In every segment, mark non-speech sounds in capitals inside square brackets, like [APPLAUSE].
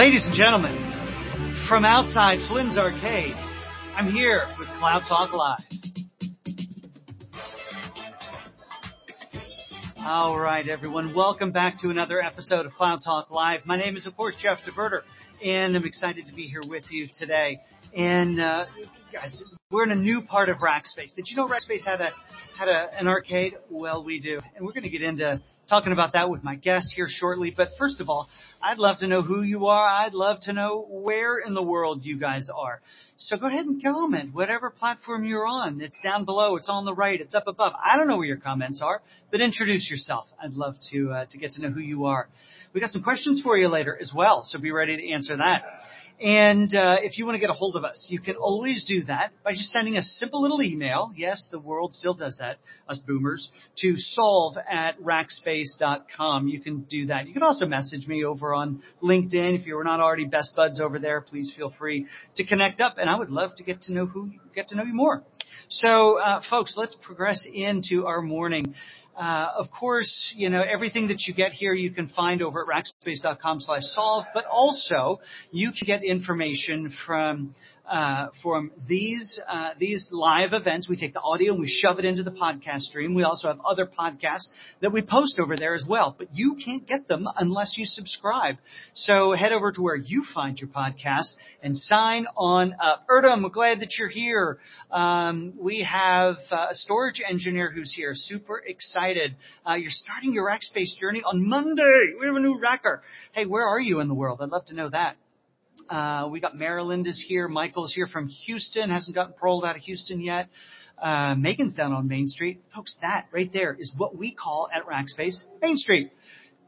Ladies and gentlemen, from outside Flynn's Arcade, I'm here with Cloud Talk Live. All right, everyone, welcome back to another episode of Cloud Talk Live. My name is, of course, Jeff DeVerter, and I'm excited to be here with you today. And uh, guys, we're in a new part of Rackspace. Did you know Rackspace had a had a, an arcade? Well, we do, and we're going to get into talking about that with my guest here shortly. But first of all, I'd love to know who you are. I'd love to know where in the world you guys are. So go ahead and comment, whatever platform you're on. It's down below. It's on the right. It's up above. I don't know where your comments are, but introduce yourself. I'd love to uh, to get to know who you are. We got some questions for you later as well, so be ready to answer that. And uh, if you want to get a hold of us, you can always do that by just sending a simple little email. Yes, the world still does that, us boomers, to solve at rackspace.com. You can do that. You can also message me over on LinkedIn. If you're not already best buds over there, please feel free to connect up. And I would love to get to know who, get to know you more. So, uh, folks, let's progress into our morning. Uh, of course, you know, everything that you get here you can find over at rackspace.com slash solve, but also you can get information from uh, from these uh, these live events. We take the audio and we shove it into the podcast stream. We also have other podcasts that we post over there as well, but you can't get them unless you subscribe. So head over to where you find your podcasts and sign on up. Erdem, I'm glad that you're here. Um, we have uh, a storage engineer who's here. Super excited. Uh, you're starting your Rackspace journey on Monday. We have a new racker. Hey, where are you in the world? I'd love to know that. Uh, we got Maryland is here. Michael's here from Houston. Hasn't gotten paroled out of Houston yet. Uh, Megan's down on Main Street. Folks, that right there is what we call at Rackspace Main Street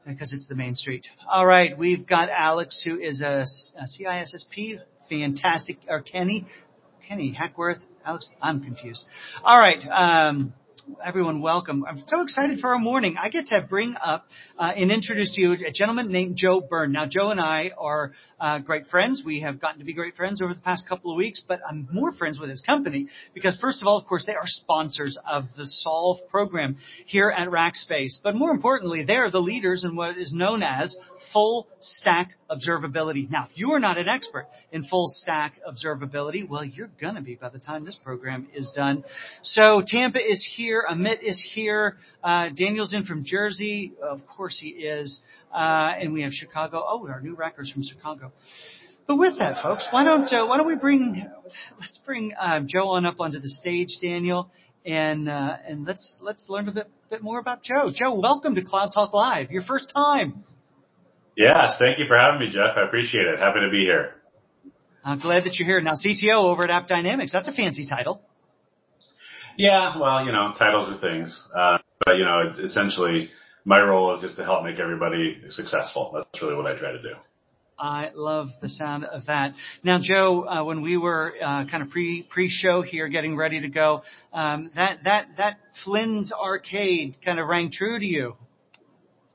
because it's the main street. All right, we've got Alex, who is a, a CISSP, fantastic, or Kenny, Kenny Hackworth. Alex, I'm confused. All right, um, everyone welcome. I'm so excited for our morning. I get to bring up uh, and introduce to you a gentleman named Joe Byrne. Now, Joe and I are uh, great friends. We have gotten to be great friends over the past couple of weeks, but I'm more friends with his company because, first of all, of course, they are sponsors of the Solve program here at Rackspace. But more importantly, they are the leaders in what is known as full stack observability. Now, if you are not an expert in full stack observability, well, you're going to be by the time this program is done. So Tampa is here. Amit is here. Uh, Daniel's in from Jersey. Of course he is. Uh, and we have Chicago. Oh, our new rackers from Chicago. But with that, folks, why don't uh, why don't we bring let's bring uh, Joe on up onto the stage, Daniel, and uh, and let's let's learn a bit bit more about Joe. Joe, welcome to Cloud Talk Live. Your first time. Yes, thank you for having me, Jeff. I appreciate it. Happy to be here. I'm glad that you're here. Now, CTO over at AppDynamics. That's a fancy title. Yeah, well, you know, titles are things. Uh, but, you know, essentially, my role is just to help make everybody successful. That's really what I try to do. I love the sound of that. Now, Joe, uh, when we were uh, kind of pre pre show here, getting ready to go, um, that that that Flynn's Arcade kind of rang true to you.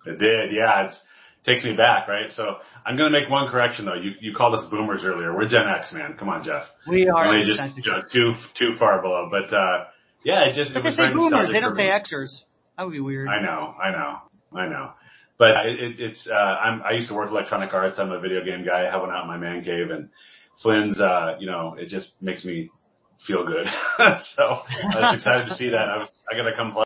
It did, yeah. It's takes me back, right? So I'm going to make one correction though. You you called us boomers earlier. We're Gen X, man. Come on, Jeff. We are. Only just you know, too too far below, but uh, yeah, it just. But it they say boomers. They don't say. Xers. That would be weird. I know, I know, I know. But it, it, it's uh, I'm, I used to work Electronic Arts. I'm a video game guy. I have one out in my man cave, and Flynn's. Uh, you know, it just makes me feel good. [LAUGHS] so I was excited to see that. I was I got to come play,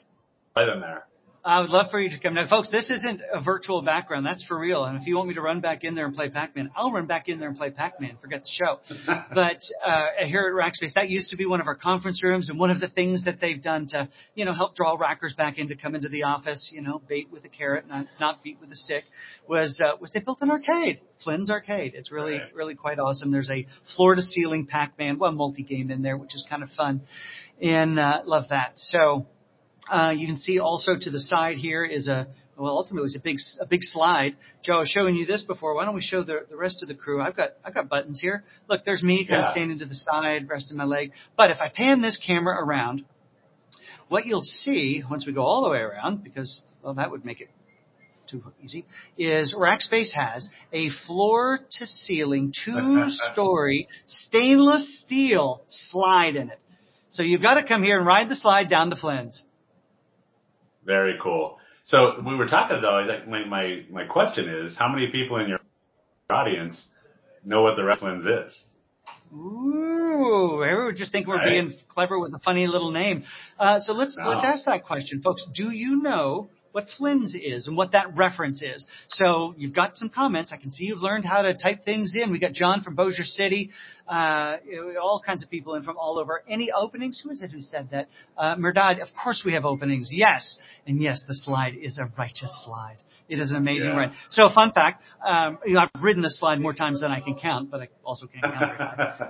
play them there. I would love for you to come now, folks. This isn't a virtual background. That's for real. And if you want me to run back in there and play Pac-Man, I'll run back in there and play Pac-Man. Forget the show. [LAUGHS] but uh, here at Rackspace, that used to be one of our conference rooms, and one of the things that they've done to, you know, help draw rackers back in to come into the office, you know, bait with a carrot, not not beat with a stick, was uh, was they built an arcade, Flynn's Arcade. It's really Right. really quite awesome. There's a floor to ceiling Pac-Man, well, multi-game in there, which is kind of fun, and uh, love that. So. Uh, you can see also to the side here is a well, ultimately it's a big a big slide. Joe, I was showing you this before. Why don't we show the the rest of the crew? I've got I've got buttons here. Look, there's me kind of standing to the side, resting my leg. But if I pan this camera around, what you'll see once we go all the way around, because well, that would make it too easy, is Rackspace has a floor to ceiling [LAUGHS] two story stainless steel slide in it. So you've got to come here and ride the slide down to Flynn's. Very cool. So we were talking though. Like my my my question is, how many people in your audience know what the rest Flynn's is. Ooh, we just think we're Right. being clever with a funny little name. Uh, so let's No. let's ask that question, folks. Do you know what Flynn's is and what that reference is? So you've got some comments. I can see you've learned how to type things in. We got John from Bossier City, uh, all kinds of people in from all over. Any openings? Who is it who said that? Uh, Merdad, of course we have openings. Yes, and yes, the slide is a righteous slide. It is an amazing Yeah. ride. So, fun fact: um, you know, I've ridden this slide more times than I can count, but I also can't count.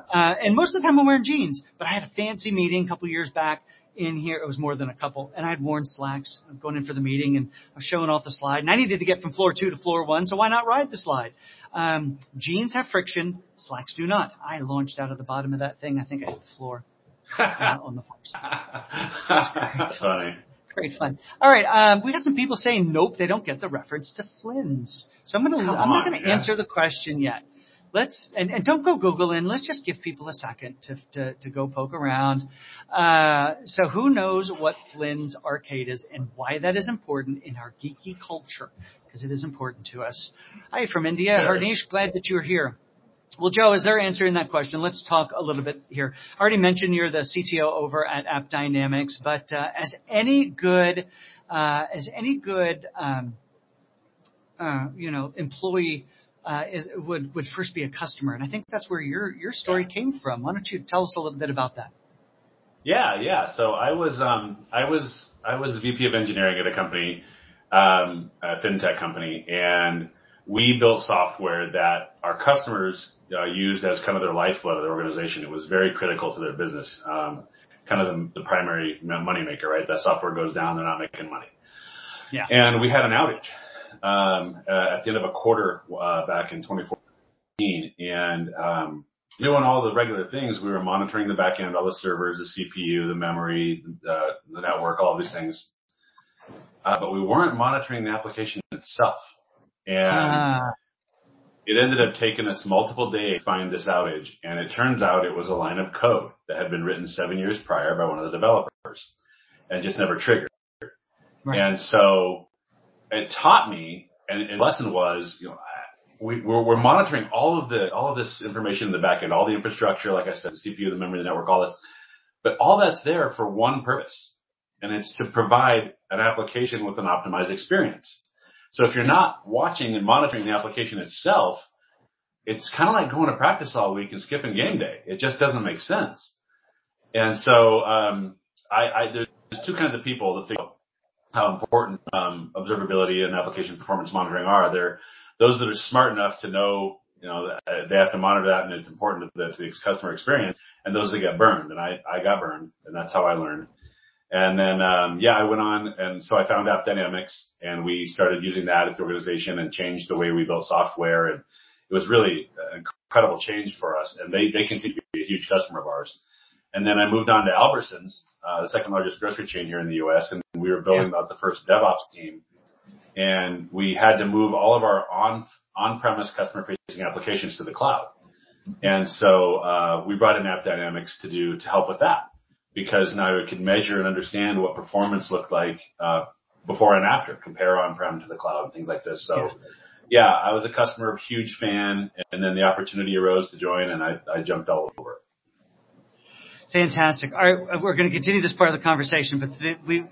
[LAUGHS] Uh, and most of the time I'm wearing jeans, but I had a fancy meeting a couple years back in here. It was more than a couple, and I had worn slacks. I'm going in for the meeting, and I was showing off the slide. And I needed to get from floor two to floor one, so why not ride the slide? Um, jeans have friction, slacks do not. I launched out of the bottom of that thing. I think I hit the floor on the floor. That's funny. Great fun. All right, um, we got some people saying nope, they don't get the reference to Flynn's. So I'm gonna, Come I'm not gonna yeah. answer the question yet. Let's and, and don't go Google in. Let's just give people a second to to, to go poke around. Uh, so who knows what Flynn's arcade is and why that is important in our geeky culture because it is important to us. Hi from India. Harnish. Glad that you're here. Well, Joe, as they're answering that question, let's talk a little bit here. I already mentioned you're the CTO over at App Dynamics, but uh, as any good, uh, as any good, um, uh, you know, employee uh, is, would would first be a customer, and I think that's where your your story came from. Why don't you tell us a little bit about that? Yeah, yeah. So I was, um, I was, I was VP of engineering at a company, um, a fintech company, and we built software that our customers uh, used as kind of their lifeblood of their organization. It was very critical to their business, um, kind of the, the primary money maker, right? That software goes down, they're not making money. Yeah. And we had an outage at the end of a quarter uh, back in 2014, and um, doing all the regular things. We were monitoring the back end, all the servers, the CPU, the memory, the, the network, all these things. Uh, but we weren't monitoring the application itself. And Ah, it ended up taking us multiple days to find this outage. And it turns out it was a line of code that had been written seven years prior by one of the developers and just never triggered. right. It taught me, and, the lesson was, you know, we, we're, we're monitoring all of the all of this information in the back end, all the infrastructure, like I said, the CPU, the memory, the network, all this, but all that's there for one purpose, and it's to provide an application with an optimized experience. So if you're not watching and monitoring the application itself, it's kind of like going to practice all week and skipping game day. It just doesn't make sense. And so um, I, I there's two kinds of people that think how important um, observability and application performance monitoring are. They're those that are smart enough to know, you know, they have to monitor that and it's important to the, to the customer experience, and those that get burned. And I, I got burned, and that's how I learned. And then, um, yeah, I went on, and so I found App Dynamics, and we started using that at the organization and changed the way we built software. And it was really an incredible change for us. And they they continue to be a huge customer of ours. And then I moved on to Albertsons, uh, the second largest grocery chain here in the U.S., and we were building out the first DevOps team and we had to move all of our on on-premise customer-facing applications to the cloud. And so uh, we brought in App Dynamics to do to help with that because now we could measure and understand what performance looked like uh, before and after, compare on-prem to the cloud, and things like this. So. Yeah, I was a customer, huge fan, and then the opportunity arose to join, and I, I jumped all over it. Fantastic. All right, we're going to continue this part of the conversation, but we,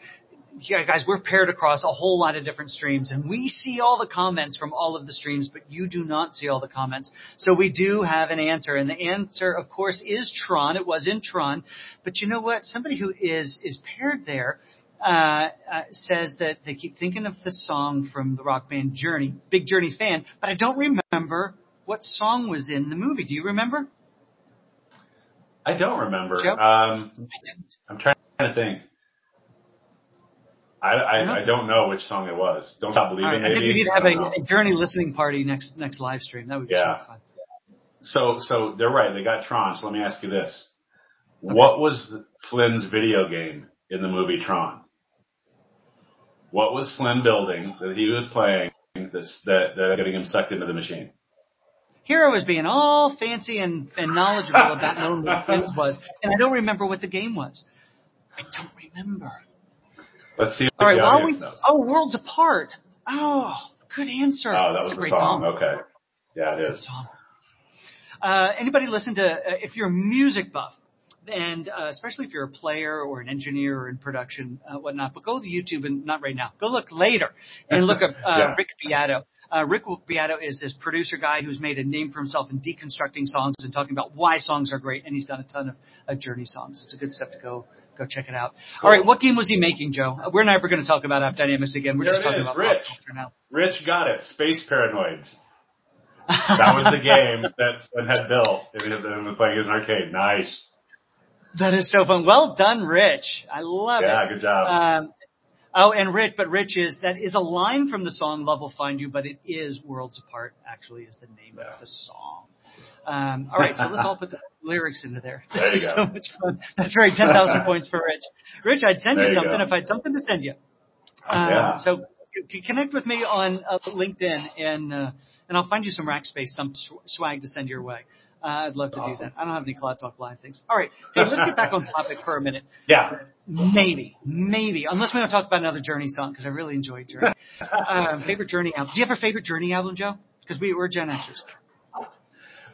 yeah, guys, we're paired across a whole lot of different streams, and we see all the comments from all of the streams, but you do not see all the comments. So we do have an answer, and the answer, of course, is Tron. It was in Tron, but you know what? Somebody who is is paired there. Uh, uh, says that they keep thinking of the song from the rock band Journey, big Journey fan, but I don't remember what song was in the movie. Do you remember? I don't remember. Joe? Um, I. I'm trying to think. I, I, I don't know which song it was. Don't stop believing. Right, I think we need to have a, a Journey listening party next next live stream. That would be Yeah. so fun. So, so they're right. They got Tron. So let me ask you this: What was Flynn's video game in the movie Tron? What was Flynn building that he was playing that's, that that getting him sucked into the machine? Hero was being all fancy and, and knowledgeable about knowing what [LAUGHS] Flynn's was, and I don't remember what the game was. I don't remember. Let's see All right, while we knows. oh, Worlds Apart. Oh, good answer. Oh, that That's was a great song. Okay. Yeah, it is. Song. Uh, anybody listen to, uh, if you're a music buff, and uh, especially if you're a player or an engineer or in production, uh, whatnot, but go to YouTube and not right now. Go look later and look up [LAUGHS] uh, Yeah. Rick Beato. Uh, Rick Beato is this producer guy who's made a name for himself in deconstructing songs and talking about why songs are great, and he's done a ton of uh, Journey songs. It's a good step to go go check it out. All right, what game was he making, Joe? Uh, We're never going to talk about App Dynamics again. We're There just talking is, about Rich. pop culture now. Rich got it. Space Paranoids. That was the [LAUGHS] game that Flynn had built. It was, playing an arcade. Nice. That is so fun. Well done, Rich. I love Yeah, it. Yeah, good job. Um, oh, and Rich, but Rich is that is a line from the song "Love Will Find You," but it is "Worlds Apart." Actually, is the name Yeah. of the song. Um, all right, so let's all put the [LAUGHS] lyrics into there. There you [LAUGHS] is go. so much fun. That's right, ten thousand points for Rich. Rich, I'd send There you you something go. if I had something to send you. Um, Yeah. So c- connect with me on uh, LinkedIn and uh, and I'll find you some Rackspace, some sw- swag to send your way. Uh, I'd love to do that. I don't have any Cloud Talk Live things. All right, hey, let's get back on topic for a minute. Yeah. Maybe, maybe, unless we want to talk about another Journey song because I really enjoyed Journey. um, [LAUGHS] favorite Journey album? Do you have a favorite Journey album, Joe? Because we were Gen Xers.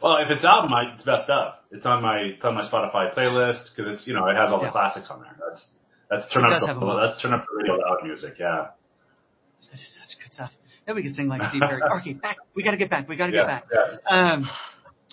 Well, if it's album, I, it's best of. It's on my it's on my Spotify playlist because it's you know it has all the classics on there. That's that's turn It up the, that's turn up the radio loud music. Yeah. That is such good stuff. Then we can sing like Steve Perry. [LAUGHS] Okay, back. We got to get back. We got to get back. Yeah. Um,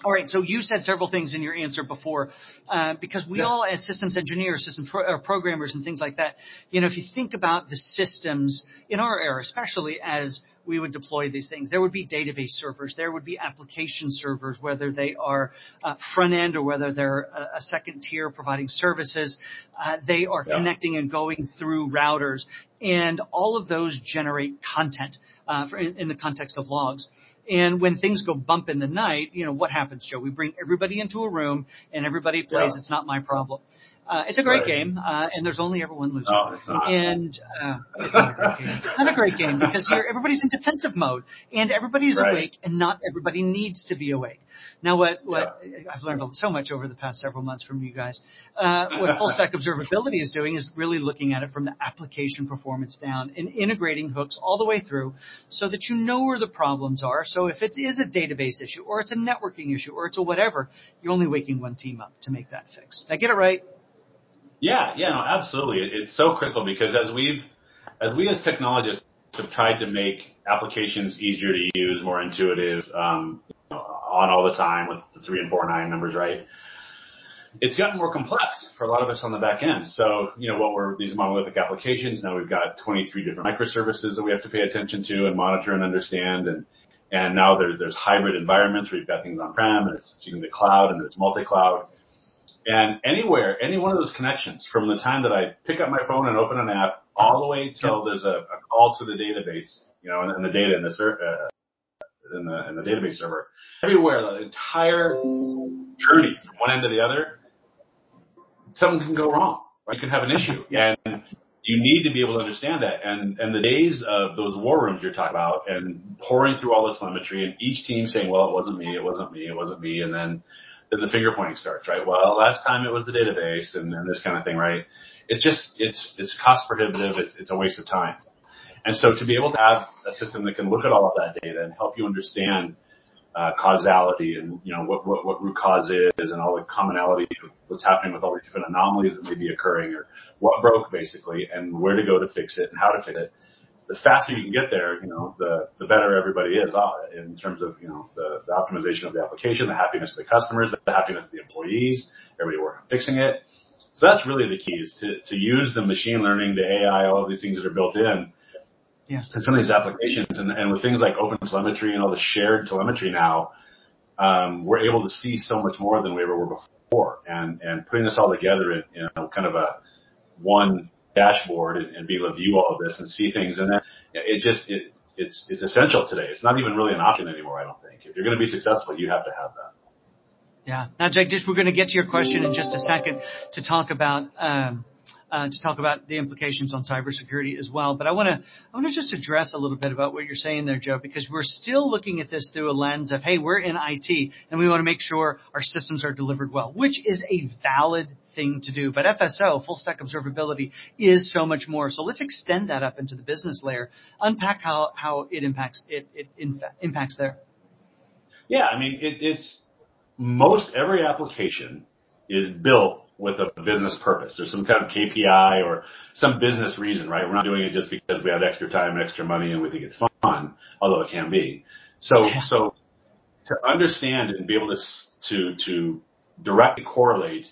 all right. So you said several things in your answer before, uh, because we Yeah. all, as systems engineers, systems pro- uh, programmers, and things like that, you know, if you think about the systems in our era, especially as we would deploy these things, there would be database servers, there would be application servers, whether they are uh, front end or whether they're a, a second tier providing services. Uh, they are Yeah. connecting and going through routers, and all of those generate content uh, for, in, in the context of logs. And when things go bump in the night, you know, what happens, Joe? We bring everybody into a room and everybody plays Yeah. It's Not My Problem. Uh, it's a great Right. game, uh, and there's only ever one loser. No, it's not. And uh, it's not a great game. It's not a great game because you're, everybody's in defensive mode, and everybody is Right. awake, and not everybody needs to be awake. Now, what what I've learned so much over the past several months from you guys. Uh, what Full Stack [LAUGHS] Observability is doing is really looking at it from the application performance down and integrating hooks all the way through, so that you know where the problems are. So if it is a database issue, or it's a networking issue, or it's a whatever, you're only waking one team up to make that fix. Now, get it right? Yeah, yeah, no, absolutely. It, it's so critical because as we've, as we as technologists have tried to make applications easier to use, more intuitive, um, on all the time with the three and four nine numbers, right? It's gotten more complex for a lot of us on the back end. So, you know, what were these monolithic applications? Now we've got 23 different microservices that we have to pay attention to and monitor and understand. And, and now there, there's hybrid environments where you've got things on-prem and it's using the cloud and there's multi-cloud. And anywhere, any one of those connections, from the time that I pick up my phone and open an app, all the way till there's a, a call to the database, you know, and, and the data in the uh, in the in the database server, everywhere, the entire journey from one end to the other, something can go wrong. Right? You can have an issue, and you need to be able to understand that. And and the days of those war rooms you're talking about, and pouring through all the telemetry, and each team saying, "Well, it wasn't me, it wasn't me, it wasn't me," and then then the finger pointing starts, right? Well, last time it was the database and, and this kind of thing, right? It's just, it's, it's cost prohibitive. It's, it's a waste of time. And so to be able to have a system that can look at all of that data and help you understand, uh, causality and, you know, what, what, what root cause is and all the commonality of what's happening with all the different anomalies that may be occurring or what broke basically and where to go to fix it and how to fix it the faster you can get there, you know, the, the better everybody is uh, in terms of, you know, the, the optimization of the application, the happiness of the customers, the happiness of the employees, everybody working on fixing it. So that's really the key is to, to use the machine learning, the AI, all of these things that are built in Yeah. in some of these applications. And, and with things like open telemetry and all the shared telemetry now, um, we're able to see so much more than we ever were before. And, and putting this all together in, you know, kind of a one dashboard and, and be able to view all of this and see things. And it just, it, it's, it's essential today. It's not even really an option anymore, I don't think. If you're going to be successful, you have to have that. Yeah. Now, just we're going to get to your question in just a second to talk about um, Uh, to talk about the implications on cybersecurity as well. But I want to just address a little bit about what you're saying there, Joe, because we're still looking at this through a lens of, hey, we're in IT and we want to make sure our systems are delivered well, which is a valid thing to do. But FSO, full stack observability, is so much more. So let's extend that up into the business layer. Unpack how how it impacts it it impacts there. Yeah, I mean, it, it's most every application is built with a business purpose. There's some kind of KPI or some business reason, right? We're not doing it just because we have extra time, and extra money, and we think it's fun, although it can be. So, so to understand and be able to to to directly correlate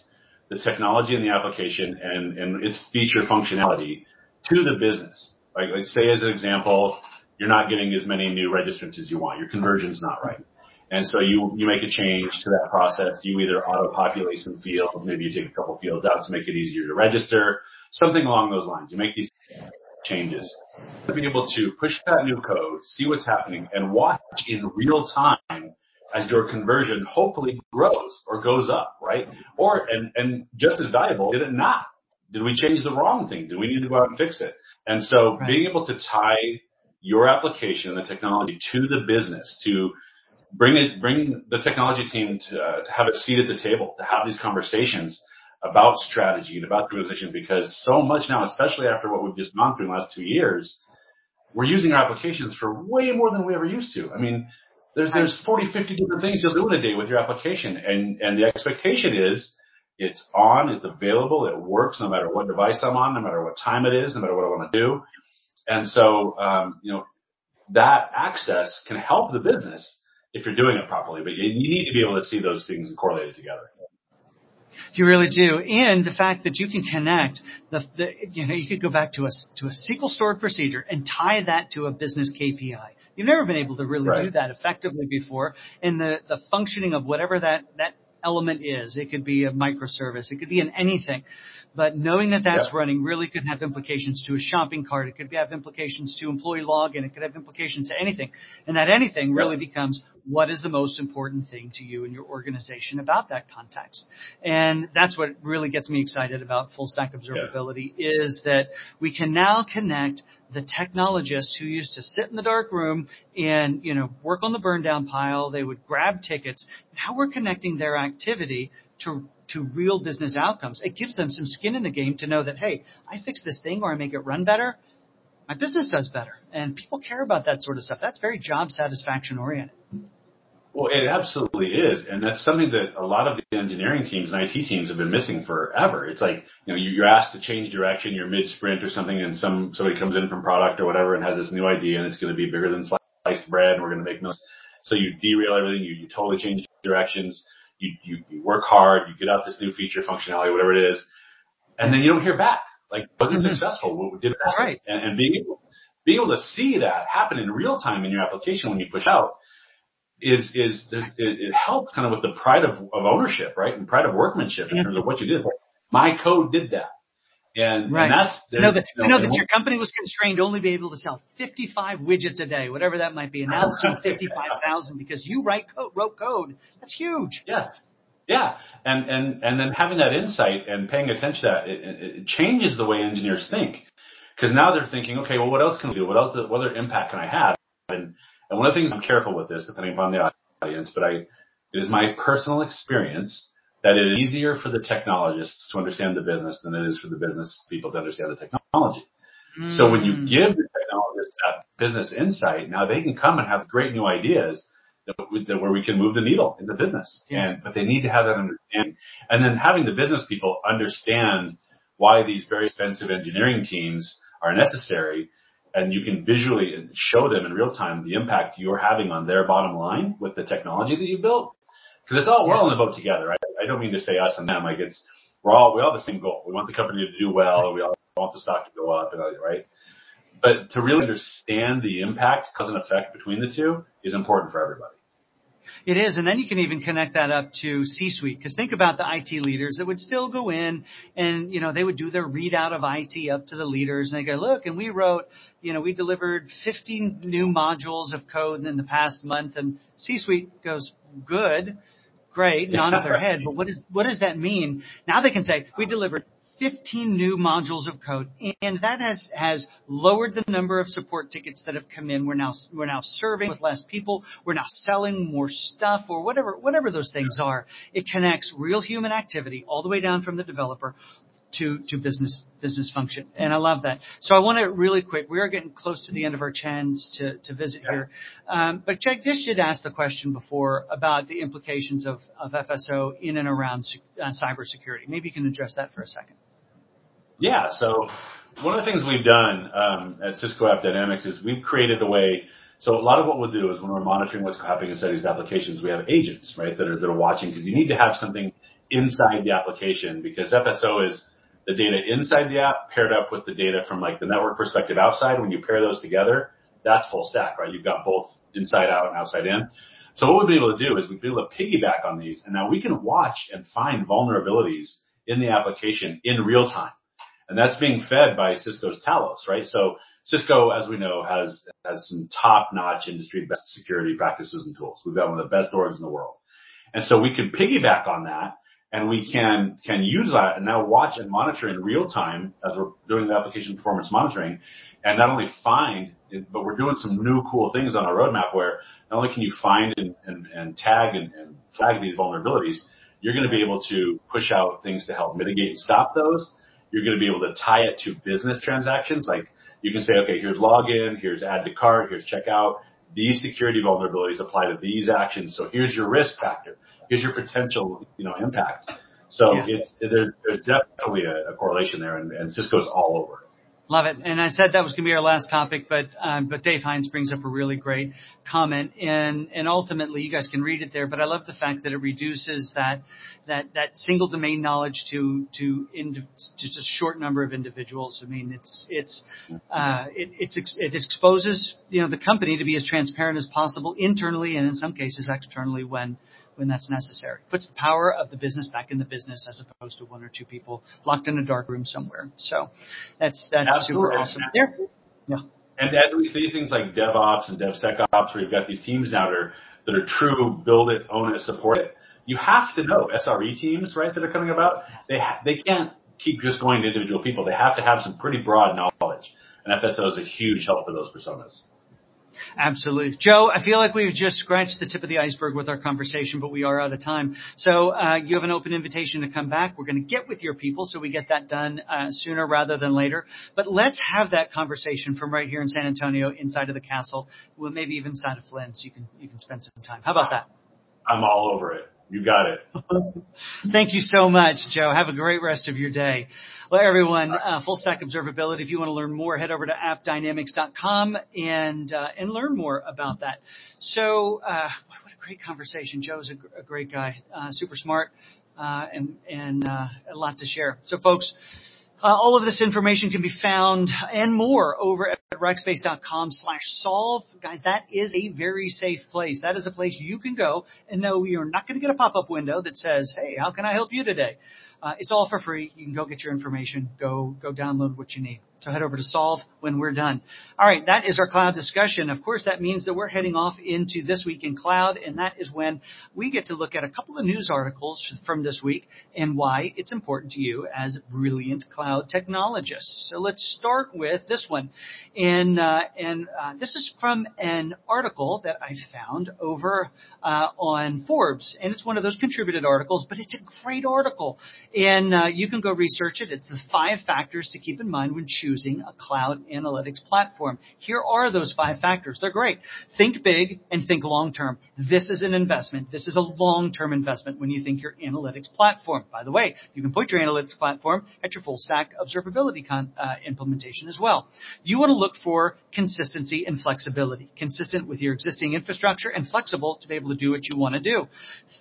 the technology and the application and, and its feature functionality to the business. Like, like say as an example, you're not getting as many new registrants as you want. Your conversion's not right. And so you, you make a change to that process. You either auto populate some fields, maybe you take a couple fields out to make it easier to register, something along those lines. You make these changes to be able to push that new code, see what's happening, and watch in real time as your conversion hopefully grows or goes up, right? Or and and just as valuable, did it not? Did we change the wrong thing? Do we need to go out and fix it? And so right. being able to tie your application and the technology to the business to bring it, bring the technology team to, uh, to have a seat at the table, to have these conversations about strategy and about the because so much now, especially after what we've just gone through in the last two years, we're using our applications for way more than we ever used to. I mean, there's, there's 40, 50 different things you'll do in a day with your application. And, and the expectation is it's on, it's available, it works no matter what device I'm on, no matter what time it is, no matter what I want to do. And so, um, you know, that access can help the business if you're doing it properly. But you, you need to be able to see those things correlated together. You really do, and the fact that you can connect the, the you know you could go back to a to a SQL stored procedure and tie that to a business KPI. You've never been able to really right. do that effectively before, and the the functioning of whatever that that element is. It could be a microservice. It could be in anything. But knowing that that's running really could have implications to a shopping cart. It could have implications to employee login. It could have implications to anything. And that anything really becomes what is the most important thing to you and your organization about that context. And that's what really gets me excited about full stack observability is that we can now connect the technologists who used to sit in the dark room and, you know, work on the burn down pile. They would grab tickets. Now we're connecting their activity to to real business outcomes. It gives them some skin in the game to know that, hey, I fix this thing or I make it run better, my business does better. And people care about that sort of stuff. That's very job satisfaction oriented. Well, it absolutely is. And that's something that a lot of the engineering teams and IT teams have been missing forever. It's like, you know, you're asked to change direction, you're mid sprint or something, and some, somebody comes in from product or whatever and has this new idea and it's going to be bigger than sliced bread and we're going to make no, so you derail everything, you, you totally change directions you, you, you work hard, you get out this new feature functionality, whatever it is, and then you don't hear back. Like, was it mm-hmm. successful? Did it That's right. And, and being able, being able to see that happen in real time in your application when you push out is, is, it, it helps kind of with the pride of, of ownership, right? And pride of workmanship in terms of what you did. It's like, my code did that. And, right. and that's to know that, you know, that your company was constrained to only be able to sell 55 widgets a day, whatever that might be, and now it's doing [LAUGHS] 55,000 because you write code, wrote code. That's huge. Yeah, yeah, and and and then having that insight and paying attention to that, it, it changes the way engineers think because now they're thinking, okay, well, what else can we do? What else? What other impact can I have? And one of the things I'm careful with this, depending upon the audience, but I it is my personal experience that it is easier for the technologists to understand the business than it is for the business people to understand the technology. Mm. So when you mm. give the technologists that business insight, now they can come and have great new ideas that, that where we can move the needle in the business. Yeah. And but they need to have that understanding, and then having the business people understand why these very expensive engineering teams are necessary, and you can visually show them in real time the impact you're having on their bottom line with the technology that you built. Because it's all we're all in the boat together. I don't mean to say us and them. Like it's we're all we all have the same goal. We want the company to do well. We all want the stock to go up, and right. But to really understand the impact, cause and effect between the two is important for everybody. It is, and then you can even connect that up to C-suite. Because think about the IT leaders that would still go in and you know they would do their readout of IT up to the leaders, and they go, look, and we wrote, you know, we delivered 15 new modules of code in the past month, and C-suite goes, good great, nods their [LAUGHS] head, but what is what does that mean? Now they can say we delivered 15 new modules of code, and that has has lowered the number of support tickets that have come in. We're now we're now serving with less people. We're now selling more stuff, or whatever whatever those things are. It connects real human activity all the way down from the developer to, to business business function. And I love that. So I want to really quick. We are getting close to the end of our chance to, to visit here. Um, but Jack Dish did ask the question before about the implications of, of FSO in and around uh, cybersecurity. Maybe you can address that for a second. Yeah. So one of the things we've done um, at Cisco App Dynamics is we've created a way. So a lot of what we'll do is when we're monitoring what's happening inside these applications, we have agents, right, that are that are watching because you need to have something inside the application because FSO is the data inside the app paired up with the data from like the network perspective outside. When you pair those together, that's full stack, right? You've got both inside out and outside in. So what we'll be able to do is we'll be able to piggyback on these and now we can watch and find vulnerabilities in the application in real time. And that's being fed by Cisco's Talos, right? So Cisco, as we know, has, has some top notch industry best security practices and tools. We've got one of the best orgs in the world. And so we can piggyback on that and we can can use that and now watch and monitor in real time as we're doing the application performance monitoring, and not only find, but we're doing some new cool things on our roadmap where not only can you find and, and, and tag and, and flag these vulnerabilities, you're going to be able to push out things to help mitigate and stop those. You're going to be able to tie it to business transactions. Like you can say, okay, here's login, here's add to cart, here's checkout. These security vulnerabilities apply to these actions. So here's your risk factor here's your potential, you know, impact. So yeah. it's there, there's definitely a, a correlation there, and, and, Cisco's all over. Love it. And I said that was going to be our last topic, but um, but Dave Hines brings up a really great comment, and and ultimately you guys can read it there. But I love the fact that it reduces that that that single domain knowledge to to ind- just a short number of individuals. I mean, it's it's uh, it it's it exposes you know the company to be as transparent as possible internally and in some cases externally when when that's necessary. Puts the power of the business back in the business as opposed to one or two people locked in a dark room somewhere. So that's that's Absolutely. super awesome. There. Yeah. And as we see things like DevOps and DevSecOps, where you've got these teams now that are that are true build it, own it, support it, you have to know SRE teams, right, that are coming about. They ha- they can't keep just going to individual people. They have to have some pretty broad knowledge, and FSO is a huge help for those personas. Absolutely. Joe, I feel like we've just scratched the tip of the iceberg with our conversation, but we are out of time. So uh, you have an open invitation to come back. We're going to get with your people so we get that done uh, sooner rather than later. But let's have that conversation from right here in San Antonio, inside of the castle, well, maybe even inside of Flynn, so you can you can spend some time. How about that? I'm all over it. You got it. Thank you so much, Joe. Have a great rest of your day. Well, everyone, uh, full stack observability. If you want to learn more, head over to appdynamics.com and uh, and learn more about that. So, uh, what a great conversation. Joe's a, a great guy, uh, super smart, uh, and and uh, a lot to share. So, folks. All of this information can be found and more over at rackspace.com slash solve. Guys, that is a very safe place. That is a place you can go and know you're not going to get a pop-up window that says, hey, how can I help you today? Uh, it's all for free. You can go get your information. Go, go download what you need. So head over to Solve when we're done. All right, that is our cloud discussion. Of course, that means that we're heading off into this week in cloud, and that is when we get to look at a couple of news articles from this week and why it's important to you as brilliant cloud technologists. So let's start with this one, and uh, and uh, this is from an article that I found over uh, on Forbes, and it's one of those contributed articles, but it's a great article, and uh, you can go research it. It's the five factors to keep in mind when choosing a cloud analytics platform. Here are those five factors. They're great. Think big and think long term. This is an investment. This is a long term investment when you think your analytics platform. By the way, you can put your analytics platform at your full stack observability con, uh, implementation as well. You want to look for consistency and flexibility, consistent with your existing infrastructure and flexible to be able to do what you want to do.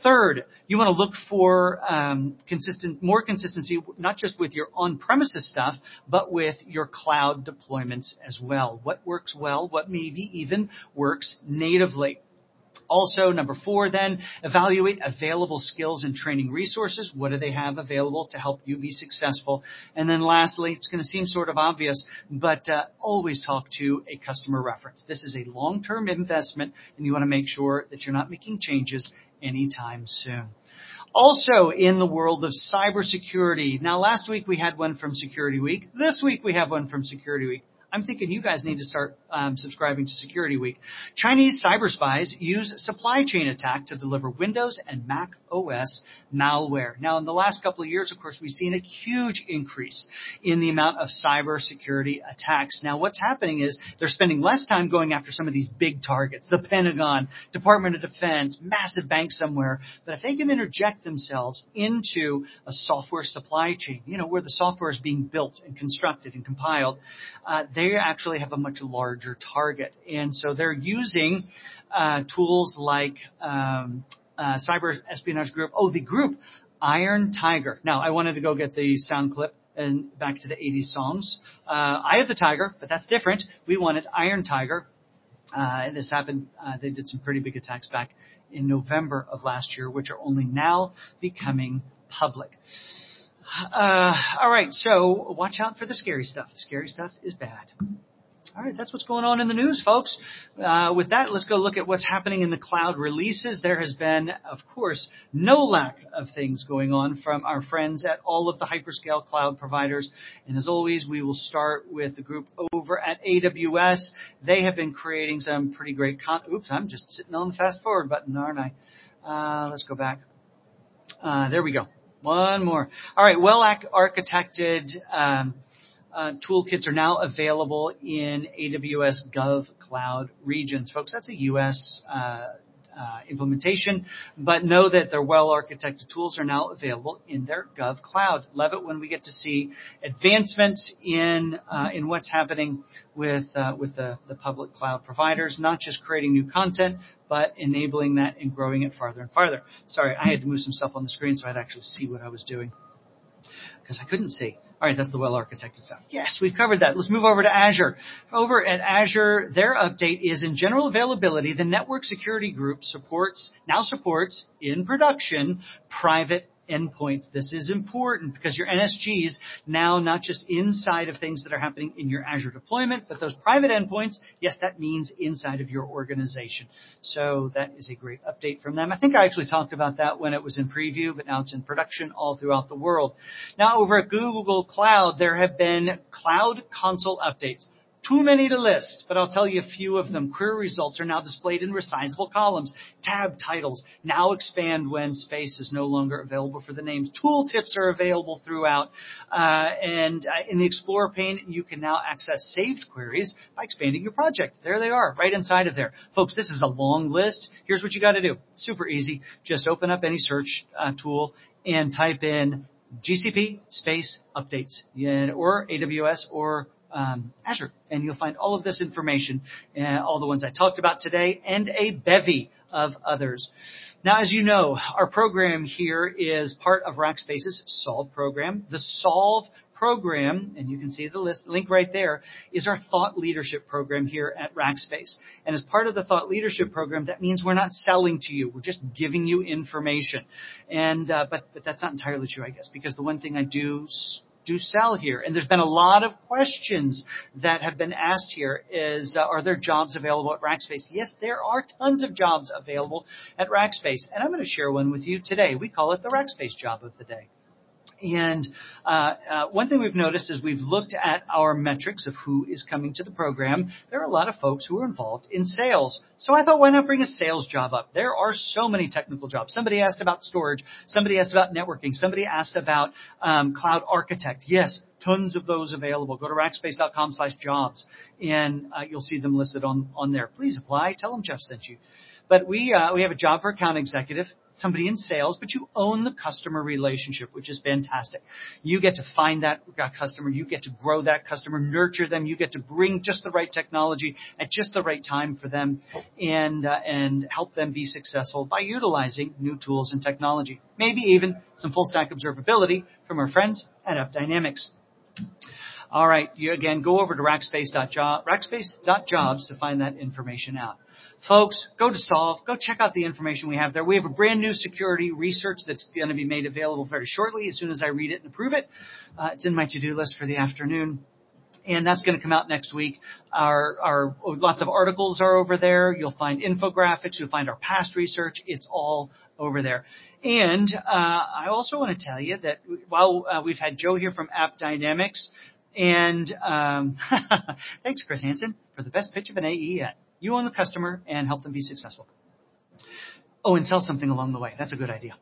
Third, you want to look for um, consistent, more consistency, not just with your on-premises stuff, but with your cloud deployments as well. What works well, what maybe even works natively. Also, number four, then evaluate available skills and training resources. What do they have available to help you be successful? And then lastly, it's going to seem sort of obvious, but uh, always talk to a customer reference. This is a long-term investment, and you want to make sure that you're not making changes anytime soon. Also in the world of cybersecurity. Now last week we had one from Security Week. This week we have one from Security Week. I'm thinking you guys need to start um, subscribing to Security Week. Chinese cyber spies use supply chain attack to deliver Windows and Mac OS malware. Now, in the last couple of years, of course, we've seen a huge increase in the amount of cyber security attacks. Now, what's happening is they're spending less time going after some of these big targets, the Pentagon, Department of Defense, massive bank somewhere. But if they can interject themselves into a software supply chain, you know, where the software is being built and constructed and compiled, uh, they actually have a much larger target. And so they're using uh, tools like um, uh, cyber espionage group. Oh, the group Iron Tiger. Now, I wanted to go get the sound clip and back to the 80s songs. Uh, Eye of the Tiger, but that's different. We wanted Iron Tiger. Uh, this happened. Uh, they did some pretty big attacks back in November of last year, which are only now becoming public. Uh, all right, so watch out for the scary stuff. The scary stuff is bad. All right, that's what's going on in the news, folks. Uh, with that, let's go look at what's happening in the cloud releases. There has been, of course, no lack of things going on from our friends at all of the hyperscale cloud providers. And as always, we will start with the group over at AWS. They have been creating some pretty great con- Oops, I'm just sitting on the fast forward button, aren't I? Uh, let's go back. Uh, there we go. One more. All right, well architected um, uh, toolkits are now available in AWS Gov Cloud regions. Folks, that's a U.S. Uh, uh, implementation, but know that their well architected tools are now available in their Gov Cloud. Love it when we get to see advancements in uh, in what's happening with uh, with the, the public cloud providers, not just creating new content, but enabling that and growing it farther and farther. Sorry, I had to move some stuff on the screen so I'd actually see what I was doing because I couldn't see. All right, that's the well architected stuff. Yes, we've covered that. Let's move over to Azure. Over at Azure, their update is in general availability. The network security group supports, now supports in production private endpoints. This is important because your NSGs now not just inside of things that are happening in your Azure deployment, but those private endpoints, yes, that means inside of your organization. So that is a great update from them. I think I actually talked about that when it was in preview, but now it's in production all throughout the world. Now over at Google Cloud, there have been cloud console updates. Too many to list, but I'll tell you a few of them. Query results are now displayed in resizable columns. Tab titles now expand when space is no longer available for the names. Tooltips are available throughout. Uh, and uh, in the Explorer pane, you can now access saved queries by expanding your project. There they are, right inside of there. Folks, this is a long list. Here's what you got to do. Super easy. Just open up any search uh, tool and type in GCP space updates or AWS or um, Azure, and you'll find all of this information, uh, all the ones I talked about today, and a bevy of others. Now, as you know, our program here is part of Rackspace's Solve program. The Solve program, and you can see the list link right there, is our thought leadership program here at Rackspace. And as part of the thought leadership program, that means we're not selling to you; we're just giving you information. And uh, but but that's not entirely true, I guess, because the one thing I do do sell here. And there's been a lot of questions that have been asked here is, uh, are there jobs available at Rackspace? Yes, there are tons of jobs available at Rackspace. And I'm going to share one with you today. We call it the Rackspace job of the day. And uh, uh, one thing we've noticed is we've looked at our metrics of who is coming to the program. There are a lot of folks who are involved in sales. So I thought, why not bring a sales job up? There are so many technical jobs. Somebody asked about storage. Somebody asked about networking. Somebody asked about um, cloud architect. Yes, tons of those available. Go to rackspace.com slash jobs and uh, you'll see them listed on, on there. Please apply. Tell them Jeff sent you. But we uh, we have a job for account executive, somebody in sales, but you own the customer relationship, which is fantastic. You get to find that customer, you get to grow that customer, nurture them, you get to bring just the right technology at just the right time for them, and uh, and help them be successful by utilizing new tools and technology. Maybe even some full stack observability from our friends at AppDynamics. All right, you again go over to rackspace.jobs, rackspace.jobs to find that information out. Folks, go to Solve. Go check out the information we have there. We have a brand new security research that's going to be made available very shortly as soon as I read it and approve it. Uh, it's in my to-do list for the afternoon. And that's going to come out next week. Our, our, lots of articles are over there. You'll find infographics. You'll find our past research. It's all over there. And, uh, I also want to tell you that while uh, we've had Joe here from AppDynamics, and um, [LAUGHS] thanks, Chris Hansen, for the best pitch of an AE yet. You own the customer and help them be successful. Oh, and sell something along the way. That's a good idea.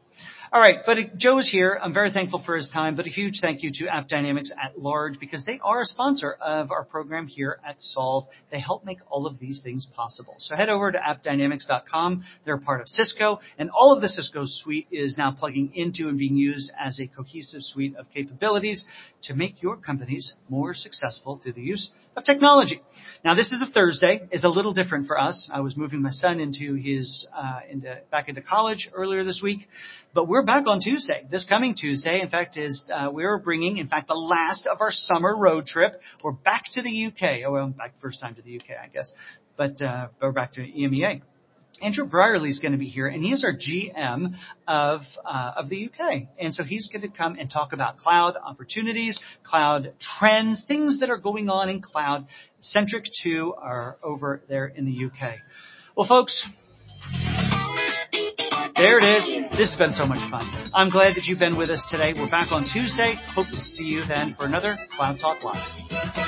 All right, but Joe's here. I'm very thankful for his time, but a huge thank you to AppDynamics at large because they are a sponsor of our program here at Solve. They help make all of these things possible. So head over to appdynamics.com. They're part of Cisco, and all of the Cisco suite is now plugging into and being used as a cohesive suite of capabilities to make your companies more successful through the use of technology. Now, this is a Thursday. It's a little different for us. I was moving my son into his uh, into back into college earlier this week, but we're back on Tuesday. This coming Tuesday, in fact, is uh, we're bringing, in fact, the last of our summer road trip. We're back to the UK. Oh, well, back first time to the UK, I guess, but uh, we're back to EMEA. Andrew Brierley is going to be here, and he is our GM of uh, of the UK, and so he's going to come and talk about cloud opportunities, cloud trends, things that are going on in cloud, centric to our over there in the UK. Well, folks. There it is. This has been so much fun. I'm glad that you've been with us today. We're back on Tuesday. Hope to see you then for another Cloud Talk Live.